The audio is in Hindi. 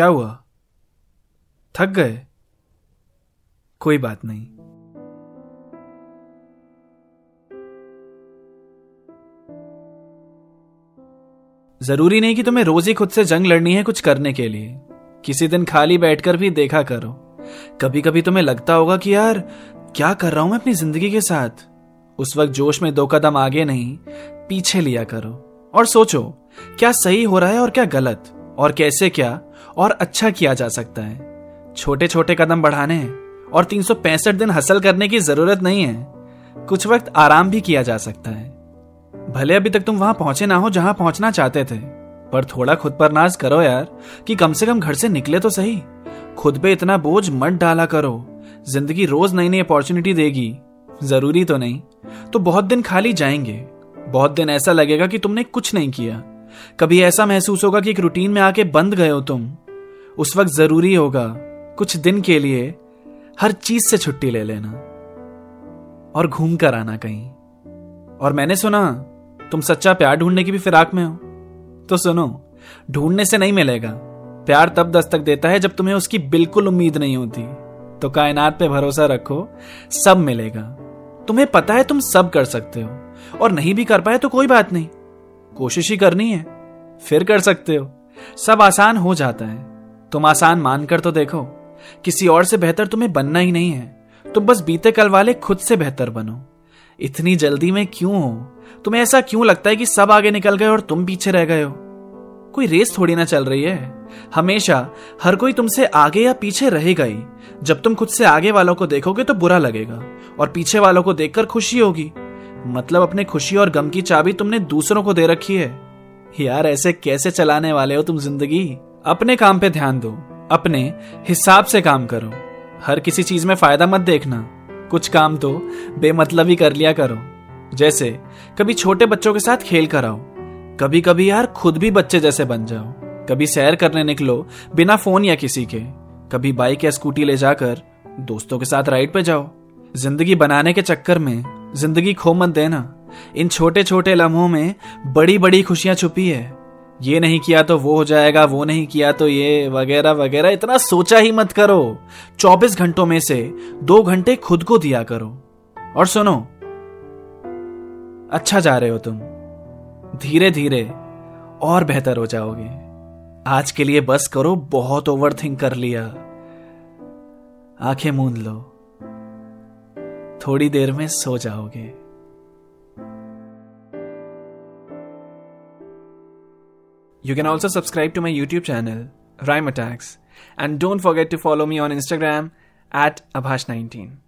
क्या हुआ? थक गए? कोई बात नहीं। ज़रूरी नहीं कि तुम्हें रोज ही खुद से जंग लड़नी है कुछ करने के लिए। किसी दिन खाली बैठकर भी देखा करो। कभी कभी तुम्हें लगता होगा कि यार, क्या कर रहा हूँ मैं अपनी ज़िंदगी के साथ? उस वक्त जोश में दो कदम आगे नहीं, पीछे लिया करो। और सोचो, क्या सही हो रहा है और क्या गलत? और कैसे क्या और अच्छा किया जा सकता है। छोटे छोटे कदम बढ़ाने और तीन सौ पैंसठ दिन हसल करने की ज़रूरत नहीं है। कुछ वक्त आराम भी किया जा सकता है। भले अभी तक तुम वहाँ पहुँचे ना हो जहाँ पहुँचना चाहते थे, पर थोड़ा खुद पर नाज करो यार कि कम से कम घर से निकले तो सही। खुद पे इतना बोझ मत डाला करो। ज़िंदगी रोज नई नई अपॉर्चुनिटी देगी। ज़रूरी तो नहीं। तो बहुत दिन खाली जाएँगे। बहुत दिन ऐसा लगेगा कि तुमने कुछ नहीं किया। कभी ऐसा महसूस होगा कि एक रूटीन में आके बंद गए हो तुम? उस वक्त ज़रूरी होगा, कुछ दिन के लिए, हर चीज़ से छुट्टी ले लेना। और घूम कर आना कहीं। और मैंने सुना, तुम सच्चा प्यार ढूँढने की भी फिराक में हो। तो सुनो, ढूँढने से नहीं मिलेगा। प्यार तब दस्तक देता है जब तुम्हें उसकी बिल्कुल उम्मीद नहीं होती। तो कायनात पे भरोसा रखो, सब मिलेगा। तुम्हें पता है तुम सब कर सकते हो। और नहीं भी कर पाए तो कोई बात नहीं। कोशिश ही करनी है। फिर कर सकते हो। सब आसान हो जाता है। तुम आसान मानकर तो देखो, किसी और से बेहतर तुम्हें बनना ही नहीं है। तुम बस बीते कल वाले खुद से बेहतर बनो। इतनी जल्दी में क्यों हो? तुम्हें ऐसा क्यों लगता है कि सब आगे निकल गए और तुम पीछे रह गए हो? कोई रेस थोड़ी ना चल रही है। हमेशा हर कोई तुमसे आगे या पीछे रहेगा ही। जब तुम खुद से आगे वालों को देखोगे तो बुरा लगेगा, और पीछे वालों को देखकर खुशी होगी। मतलब अपने खुशी और गम की चाबी तुमने दूसरों को दे रखी है। यार, ऐसे कैसे चलाने वाले हो तुम ज़िंदगी? अपने काम पे ध्यान दो, अपने हिसाब से काम करो। हर किसी चीज़ में फ़ायदा मत देखना। कुछ काम तो बेमतलब ही कर लिया करो। जैसे, कभी छोटे बच्चों के साथ खेल कर आओ कभी कभी यार खुद भी बच्चे जैसे बन जाओ। कभी सैर करने निकलो बिना फ़ोन या किसी के। कभी बाइक या स्कूटी ले जाकर दोस्तों के साथ राइड पे जाओ। ज़िंदगी बनाने के चक्कर में ज़िंदगी खो मत देना इन छोटे छोटे लम्हों में बड़ी बड़ी खुशियाँ छुपी है। ये नहीं किया तो वो हो जाएगा, वो नहीं किया तो ये, वगैरह वगैरह। इतना सोचा ही मत करो। 24 घंटों में से दो घंटे खुद को दिया करो। और सुनो अच्छा जा रहे हो तुम। धीरे धीरे और बेहतर हो जाओगे। आज के लिए बस करो, बहुत ओवर थिंक कर लिया। आँखें मूंद लो। थोड़ी देर में सो जाओगे। You can also subscribe to my YouTube channel rhyme attacks and don't forget to follow me on Instagram at Abhash nineteen